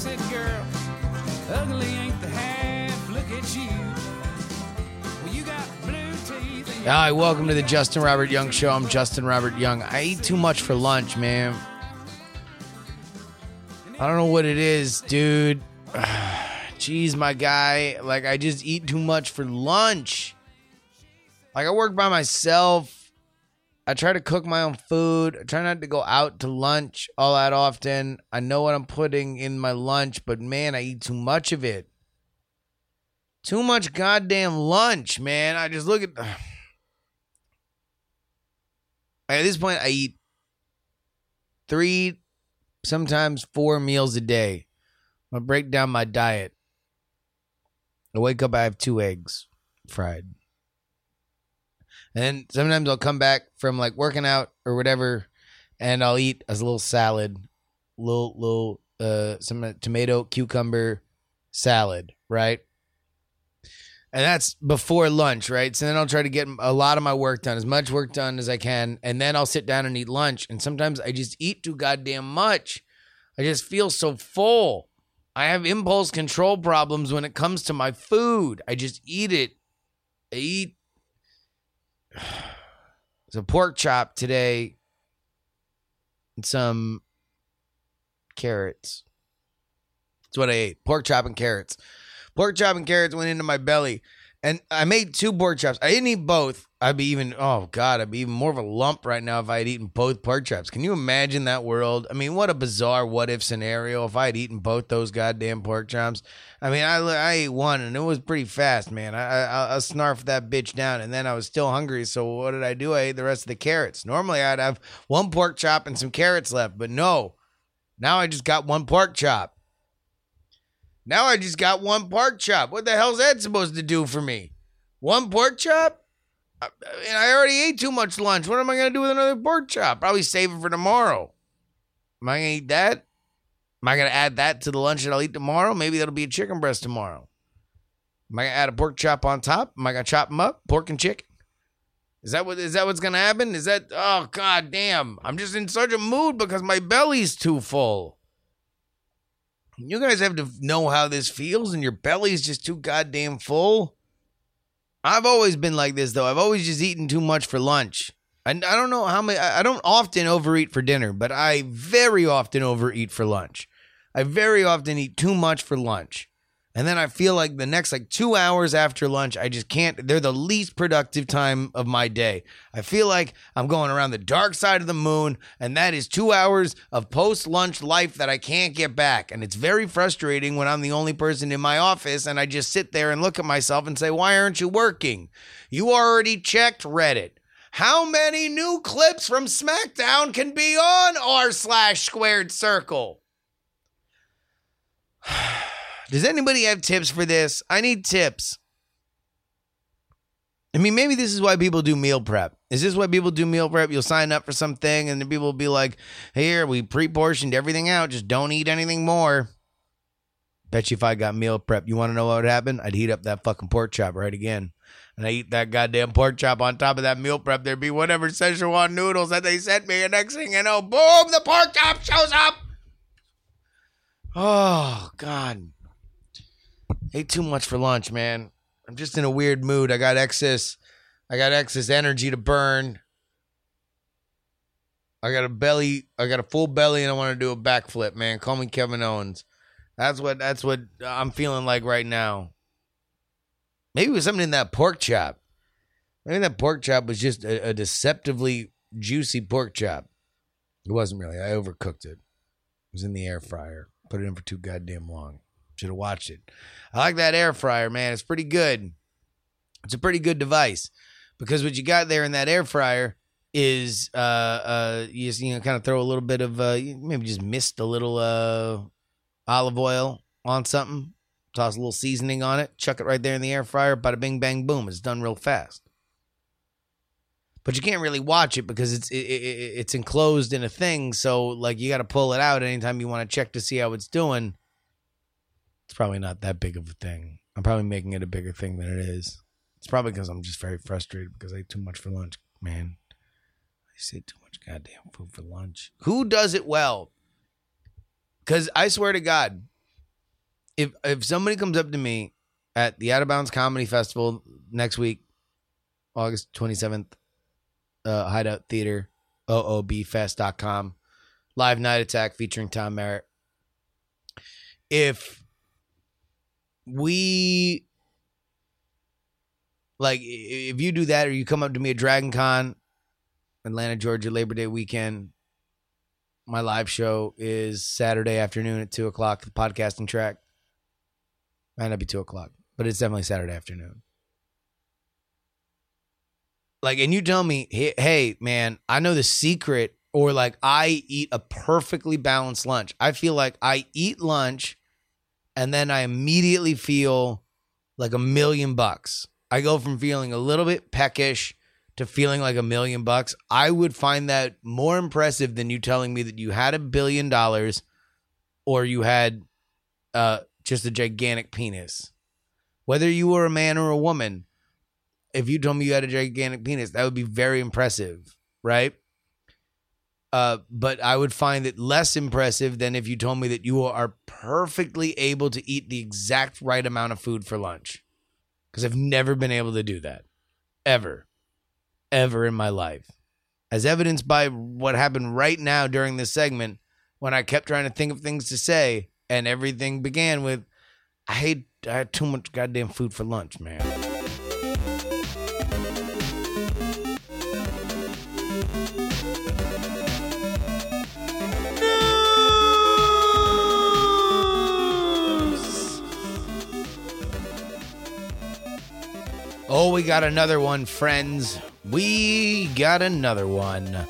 Said, girl, ugly ain't the half. Look at you. Well, you got blue teeth. Hi, welcome to the Justin Robert Young Show. I'm Justin Robert Young. I eat too much for lunch, man. I don't know what it is, dude. Jeez, my guy. Like, I just eat too much for lunch. Like, I work by myself. I try to cook my own food. I try not to go out to lunch all that often. I know what I'm putting in my lunch, but man, I eat too much of it. Too much goddamn lunch, man. I just look at. At this point, I eat three, sometimes four meals a day. I break down my diet. I wake up, I have two eggs fried. And sometimes I'll come back from like working out or whatever, and I'll eat a little salad, little little uh some tomato cucumber salad, right? And that's before lunch, right? So then I'll try to get a lot of my work done, as much work done as I can, and then I'll sit down and eat lunch. And sometimes I just eat too goddamn much. I just feel so full. I have impulse control problems when it comes to my food. I just eat it. I eat. A pork chop today and some carrots. That's what I ate. Pork chop and carrots. Pork chop and carrots went into my belly. And I made two pork chops. I didn't eat both. I'd be even, oh God, I'd be even more of a lump right now if I had eaten both pork chops. Can you imagine that world? I mean, what a bizarre what if scenario if I had eaten both those goddamn pork chops. I mean, I, I ate one and it was pretty fast, man. I, I, I snarfed that bitch down and then I was still hungry. So what did I do? I ate the rest of the carrots. Normally I'd have one pork chop and some carrots left, but no. Now I just got one pork chop. Now I just got one pork chop. What the hell's that supposed to do for me? One pork chop? I, I mean, I already ate too much lunch. What am I going to do with another pork chop? Probably save it for tomorrow. Am I going to eat that? Am I going to add that to the lunch that I'll eat tomorrow? Maybe that'll be a chicken breast tomorrow. Am I going to add a pork chop on top? Am I going to chop them up? Pork and chicken? Is that what is that what's going to happen? Is that oh god damn. I'm just in such a mood because my belly's too full. You guys have to know how this feels, and your belly's just too goddamn full. I've always been like this, though. I've always just eaten too much for lunch. And I don't know how many, I I don't often overeat for dinner, but I very often overeat for lunch. I very often eat too much for lunch. And then I feel like the next like two hours after lunch, I just can't. They're the least productive time of my day. I feel like I'm going around the dark side of the moon, and that is two hours of post lunch life that I can't get back. And it's very frustrating when I'm the only person in my office and I just sit there and look at myself and say, Why aren't you working? You already checked Reddit. How many new clips from SmackDown can be on r slash squared circle? Does anybody have tips for this? I need tips. I mean, maybe this is why people do meal prep. Is this why people do meal prep? You'll sign up for something, and then people will be like, "Here, we pre-portioned everything out. Just don't eat anything more." Bet you if I got meal prep, you want to know what would happen? I'd heat up that fucking pork chop right again, and I eat that goddamn pork chop on top of that meal prep. There'd be whatever Szechuan noodles that they sent me, and next thing you know, boom, the pork chop shows up. Oh God, ate too much for lunch, man. I'm just in a weird mood. I got excess I got excess energy to burn. I got a belly, I got a full belly and I want to do a backflip, man. Call me Kevin Owens. That's what that's what I'm feeling like right now. Maybe it was something in that pork chop. Maybe that pork chop was just a, a deceptively juicy pork chop. It wasn't really. I overcooked it. It was in the air fryer. Put it in for too goddamn long. Should have watched it. I like that air fryer, man. It's pretty good. It's a pretty good device because what you got there in that air fryer is uh uh you just you know kind of throw a little bit of uh maybe just mist a little uh olive oil on something, toss a little seasoning on it, chuck it right there in the air fryer, bada bing bang boom. It's done real fast. But you can't really watch it because it's it, it, it's enclosed in a thing, so like you got to pull it out anytime you want to check to see how it's doing. It's probably not that big of a thing. I'm probably making it a bigger thing than it is. It's probably because I'm just very frustrated because I ate too much for lunch, man. I ate too much goddamn food for lunch. Who does it well? Because I swear to God, if if somebody comes up to me at the Out of Bounds Comedy Festival next week, August 27th, uh, Hideout Theater, oobfest.com, live night attack featuring Tom Merritt. If we like if you do that or you come up to me at Dragon Con, Atlanta, Georgia, Labor Day weekend, my live show is Saturday afternoon at two o'clock, the podcasting track. Might not be two o'clock, but it's definitely Saturday afternoon. Like, and you tell me, hey, hey, man, I know the secret, or like I eat a perfectly balanced lunch. I feel like I eat lunch and then I immediately feel like a million bucks. I go from feeling a little bit peckish to feeling like a million bucks. I would find that more impressive than you telling me that you had a billion dollars or you had uh, just a gigantic penis. Whether you were a man or a woman, if you told me you had a gigantic penis, that would be very impressive, right? Uh, but I would find it less impressive than if you told me that you are perfectly able to eat the exact right amount of food for lunch. Because I've never been able to do that. Ever. Ever in my life. As evidenced by what happened right now during this segment when I kept trying to think of things to say and everything began with, I hate, I had too much goddamn food for lunch, man. Oh, we got another one, friends. We got another one.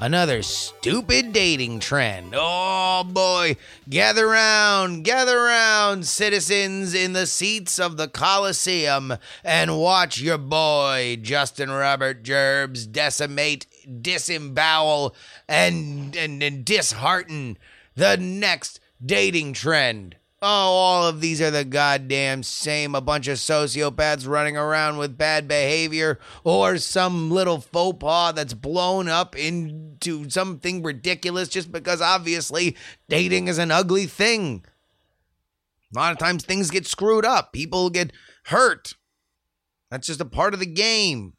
Another stupid dating trend. Oh boy. Gather round, gather round, citizens in the seats of the Coliseum, and watch your boy, Justin Robert Gerbs, decimate, disembowel, and, and, and dishearten the next dating trend. Oh, all of these are the goddamn same. A bunch of sociopaths running around with bad behavior, or some little faux pas that's blown up into something ridiculous just because obviously dating is an ugly thing. A lot of times things get screwed up, people get hurt. That's just a part of the game.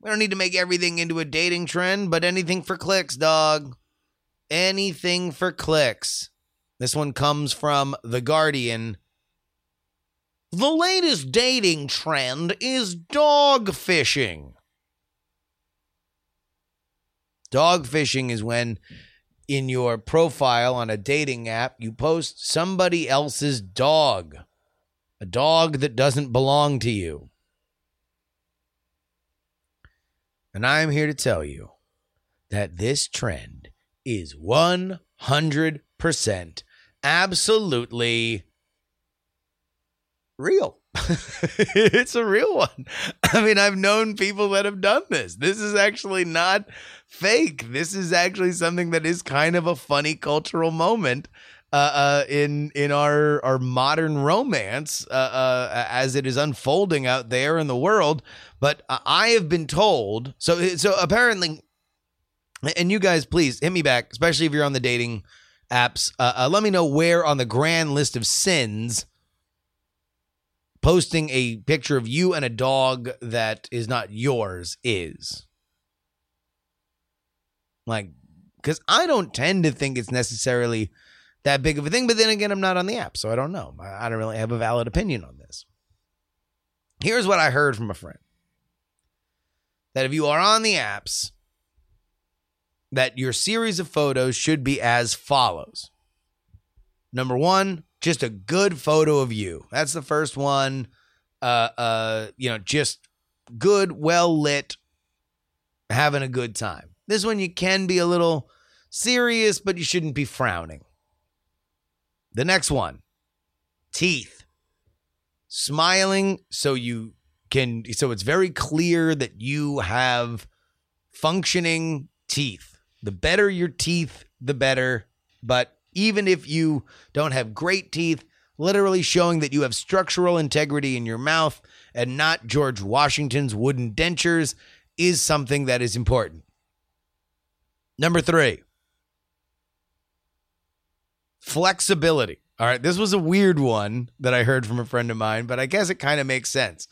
We don't need to make everything into a dating trend, but anything for clicks, dog. Anything for clicks. This one comes from The Guardian. The latest dating trend is dog fishing. Dog fishing is when in your profile on a dating app you post somebody else's dog, a dog that doesn't belong to you. And I'm here to tell you that this trend is 100% absolutely real. it's a real one. I mean, I've known people that have done this. This is actually not fake. This is actually something that is kind of a funny cultural moment uh, uh, in in our our modern romance uh, uh, as it is unfolding out there in the world. But I have been told so. So apparently, and you guys, please hit me back, especially if you're on the dating apps. Uh, uh, let me know where on the grand list of sins posting a picture of you and a dog that is not yours is. Like, because I don't tend to think it's necessarily that big of a thing, but then again, I'm not on the app, so I don't know. I don't really have a valid opinion on this. Here's what I heard from a friend that if you are on the apps, that your series of photos should be as follows. Number one, just a good photo of you. That's the first one. Uh, uh, you know, just good, well lit, having a good time. This one you can be a little serious, but you shouldn't be frowning. The next one, teeth. Smiling so you can so it's very clear that you have functioning teeth. The better your teeth, the better. But even if you don't have great teeth, literally showing that you have structural integrity in your mouth and not George Washington's wooden dentures is something that is important. Number three, flexibility. All right, this was a weird one that I heard from a friend of mine, but I guess it kind of makes sense.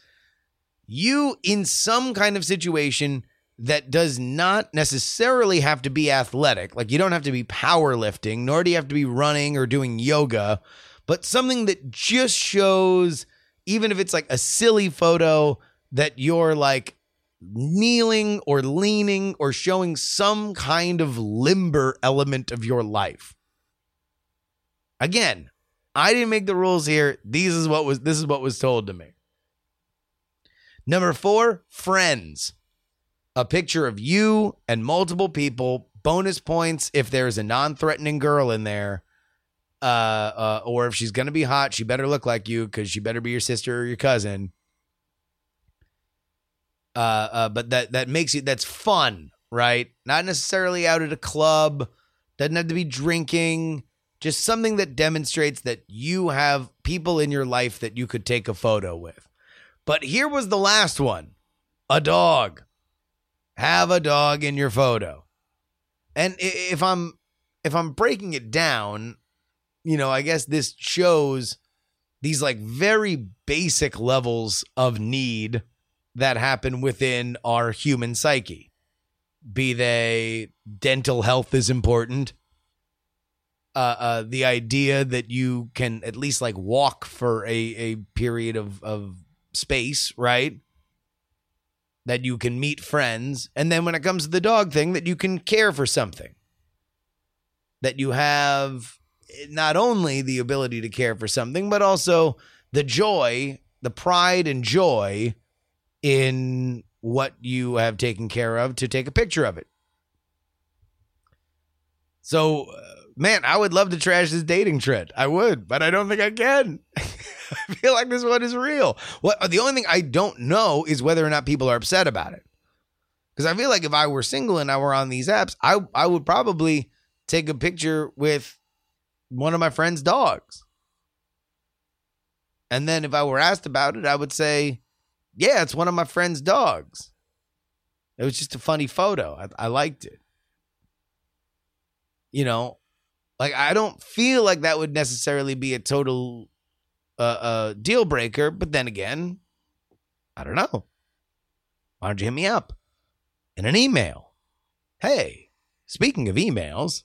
You, in some kind of situation that does not necessarily have to be athletic, like you don't have to be powerlifting, nor do you have to be running or doing yoga, but something that just shows, even if it's like a silly photo, that you're like kneeling or leaning or showing some kind of limber element of your life. Again, I didn't make the rules here. These is what was this is what was told to me. Number 4, friends. A picture of you and multiple people, bonus points if there's a non-threatening girl in there. Uh, uh or if she's to be hot, she better look like you cuz she better be your sister or your cousin. Uh, uh but that that makes you that's fun, right? Not necessarily out at a club, doesn't have to be drinking just something that demonstrates that you have people in your life that you could take a photo with. But here was the last one a dog. Have a dog in your photo. And if I'm if I'm breaking it down, you know, I guess this shows these like very basic levels of need that happen within our human psyche. Be they dental health is important, uh, uh, the idea that you can at least like walk for a, a period of, of space, right? That you can meet friends. And then when it comes to the dog thing, that you can care for something. That you have not only the ability to care for something, but also the joy, the pride and joy in what you have taken care of to take a picture of it. So, uh, man, I would love to trash this dating trend. I would, but I don't think I can. I feel like this one is real. What the only thing I don't know is whether or not people are upset about it. Because I feel like if I were single and I were on these apps, I I would probably take a picture with one of my friend's dogs. And then if I were asked about it, I would say, yeah, it's one of my friend's dogs. It was just a funny photo. I, I liked it. You know, like I don't feel like that would necessarily be a total uh, uh, deal breaker. But then again, I don't know. Why don't you hit me up in an email? Hey, speaking of. Emails.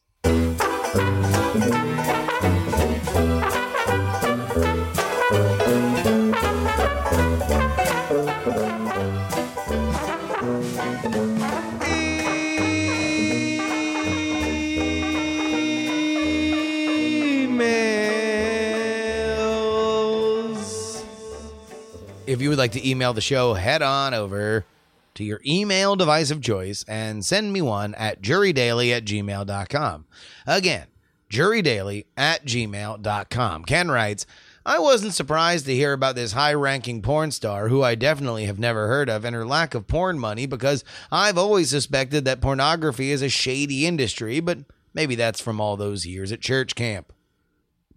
Would like to email the show, head on over to your email device of choice and send me one at jurydaily at gmail.com. Again, jurydaily at gmail.com. Ken writes, I wasn't surprised to hear about this high ranking porn star who I definitely have never heard of and her lack of porn money because I've always suspected that pornography is a shady industry, but maybe that's from all those years at church camp.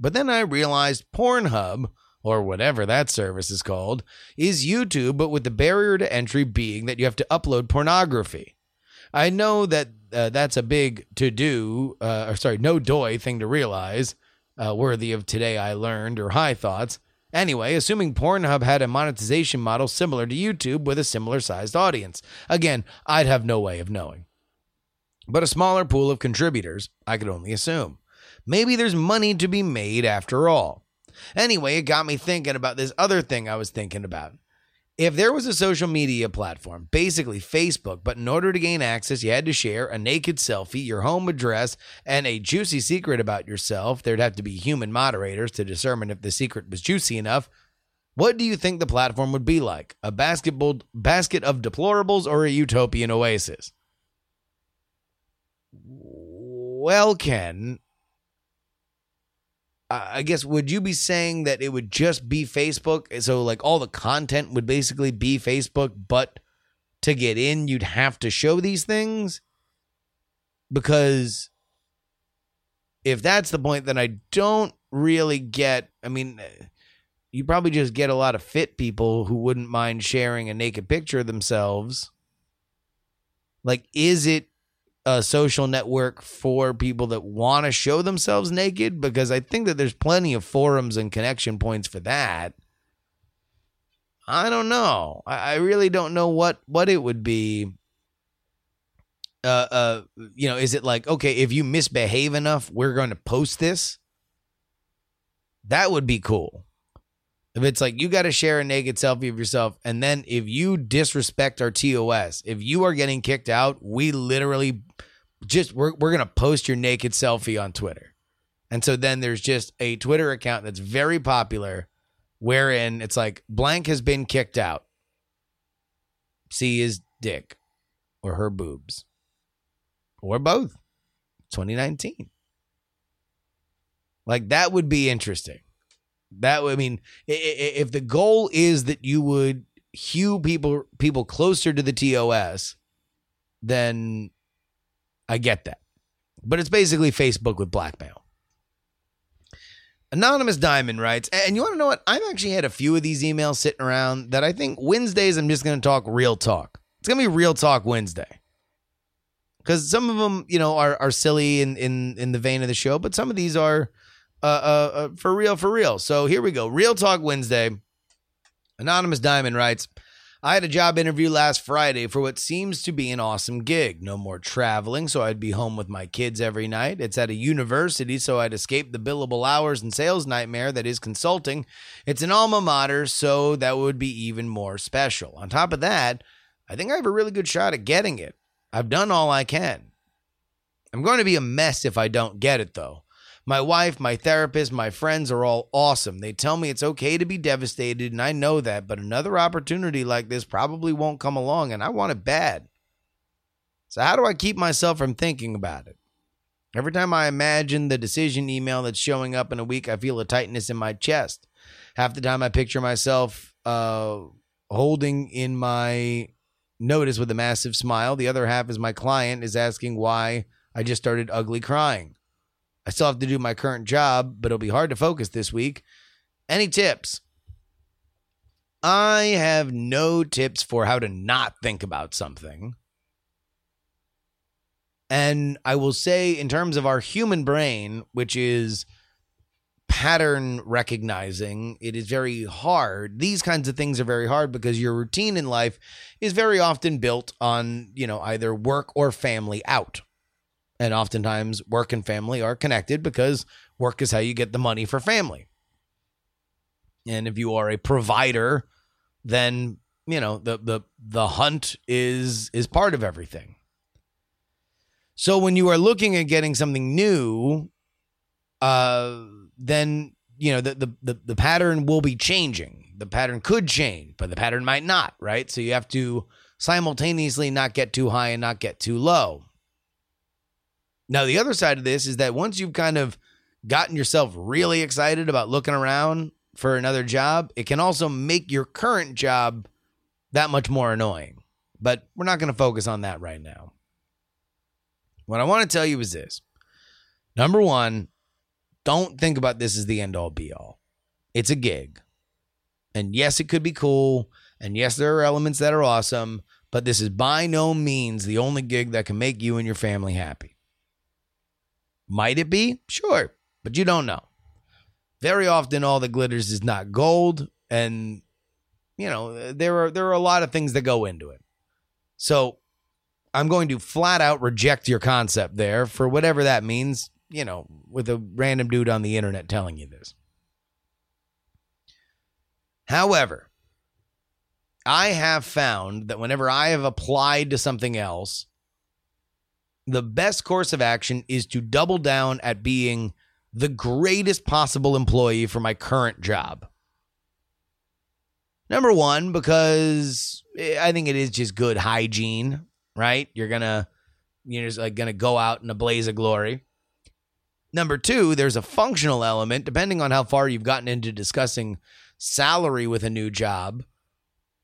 But then I realized Pornhub, or whatever that service is called, is YouTube, but with the barrier to entry being that you have to upload pornography. I know that uh, that's a big to do, uh, or sorry, no doy thing to realize, uh, worthy of today I learned or high thoughts. Anyway, assuming Pornhub had a monetization model similar to YouTube with a similar sized audience. Again, I'd have no way of knowing. But a smaller pool of contributors, I could only assume. Maybe there's money to be made after all. Anyway, it got me thinking about this other thing I was thinking about. If there was a social media platform, basically Facebook, but in order to gain access, you had to share a naked selfie, your home address, and a juicy secret about yourself, there'd have to be human moderators to determine if the secret was juicy enough. What do you think the platform would be like? A basketball basket of deplorables or a utopian oasis? Well, Ken, I guess would you be saying that it would just be Facebook? So like all the content would basically be Facebook, but to get in, you'd have to show these things? Because if that's the point, then I don't really get. I mean, you probably just get a lot of fit people who wouldn't mind sharing a naked picture of themselves. Like, is it a social network for people that want to show themselves naked? Because I think that there's plenty of forums and connection points for that. I don't know. I, I really don't know what what it would be. Uh, uh, you know, is it like okay, if you misbehave enough, we're going to post this? That would be cool. If it's like you got to share a naked selfie of yourself, and then if you disrespect our TOS, if you are getting kicked out, we literally just we're we're gonna post your naked selfie on Twitter. And so then there's just a Twitter account that's very popular wherein it's like blank has been kicked out. See his dick or her boobs. Or both. 2019. Like that would be interesting. That I mean if the goal is that you would hew people people closer to the TOS, then I get that. But it's basically Facebook with blackmail. Anonymous Diamond writes, and you want to know what? I've actually had a few of these emails sitting around that I think Wednesdays I'm just going to talk real talk. It's going to be real talk Wednesday. Because some of them, you know, are are silly in, in in the vein of the show, but some of these are uh, uh, uh for real, for real. So here we go. Real talk Wednesday. Anonymous Diamond writes, I had a job interview last Friday for what seems to be an awesome gig. No more traveling, so I'd be home with my kids every night. It's at a university, so I'd escape the billable hours and sales nightmare that is consulting. It's an alma mater, so that would be even more special. On top of that, I think I have a really good shot at getting it. I've done all I can. I'm going to be a mess if I don't get it, though. My wife, my therapist, my friends are all awesome. They tell me it's okay to be devastated, and I know that, but another opportunity like this probably won't come along, and I want it bad. So, how do I keep myself from thinking about it? Every time I imagine the decision email that's showing up in a week, I feel a tightness in my chest. Half the time, I picture myself uh, holding in my notice with a massive smile. The other half is my client is asking why I just started ugly crying. I still have to do my current job, but it'll be hard to focus this week. Any tips? I have no tips for how to not think about something. And I will say, in terms of our human brain, which is pattern recognizing, it is very hard. These kinds of things are very hard because your routine in life is very often built on, you know, either work or family out. And oftentimes, work and family are connected because work is how you get the money for family. And if you are a provider, then you know the the the hunt is is part of everything. So when you are looking at getting something new, uh, then you know the, the the the pattern will be changing. The pattern could change, but the pattern might not. Right. So you have to simultaneously not get too high and not get too low. Now, the other side of this is that once you've kind of gotten yourself really excited about looking around for another job, it can also make your current job that much more annoying. But we're not going to focus on that right now. What I want to tell you is this number one, don't think about this as the end all be all. It's a gig. And yes, it could be cool. And yes, there are elements that are awesome. But this is by no means the only gig that can make you and your family happy. Might it be? Sure, but you don't know. Very often, all that glitters is not gold, and you know there are there are a lot of things that go into it. So, I'm going to flat out reject your concept there for whatever that means. You know, with a random dude on the internet telling you this. However, I have found that whenever I have applied to something else, the best course of action is to double down at being the greatest possible employee for my current job. Number one, because I think it is just good hygiene, right? You're gonna you're just like gonna go out in a blaze of glory. Number two, there's a functional element, depending on how far you've gotten into discussing salary with a new job.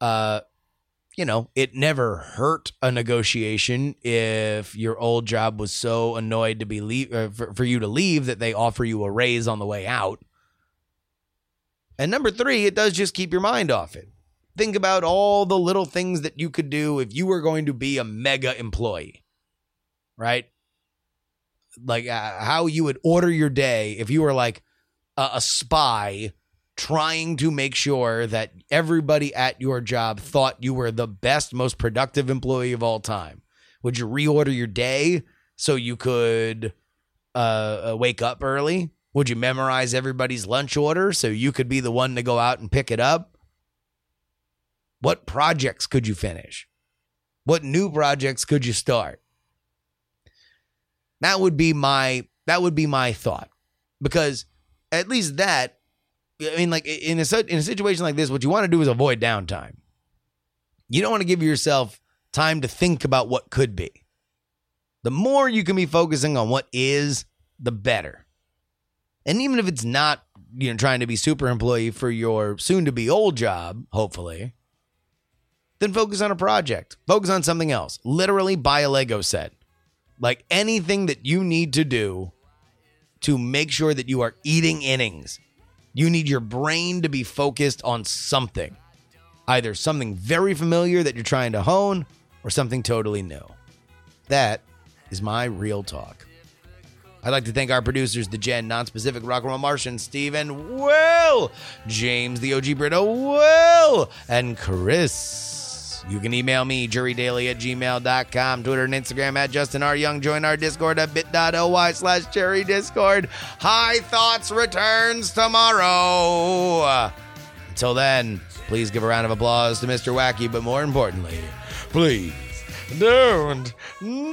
Uh, you know, it never hurt a negotiation if your old job was so annoyed to be leave uh, for, for you to leave that they offer you a raise on the way out. And number three, it does just keep your mind off it. Think about all the little things that you could do if you were going to be a mega employee, right? Like uh, how you would order your day if you were like a, a spy trying to make sure that everybody at your job thought you were the best, most productive employee of all time? Would you reorder your day so you could uh, uh, wake up early? Would you memorize everybody's lunch order so you could be the one to go out and pick it up? What projects could you finish? What new projects could you start? That would be my that would be my thought. Because at least that I mean, like in a in a situation like this, what you want to do is avoid downtime. You don't want to give yourself time to think about what could be. The more you can be focusing on what is, the better. And even if it's not, you know, trying to be super employee for your soon to be old job, hopefully, then focus on a project. Focus on something else. Literally buy a Lego set. Like anything that you need to do to make sure that you are eating innings you need your brain to be focused on something, either something very familiar that you're trying to hone or something totally new. That is my real talk. I'd like to thank our producers, the Gen, Non-Specific, Rock and Roll Martian, Steven, Will, James, the OG Brito, Will, and Chris. You can email me, jurydaily at gmail.com, Twitter and Instagram at Justin R. Young. Join our Discord at bit.ly slash cherry discord. High Thoughts returns tomorrow. Until then, please give a round of applause to Mr. Wacky, but more importantly, please don't Do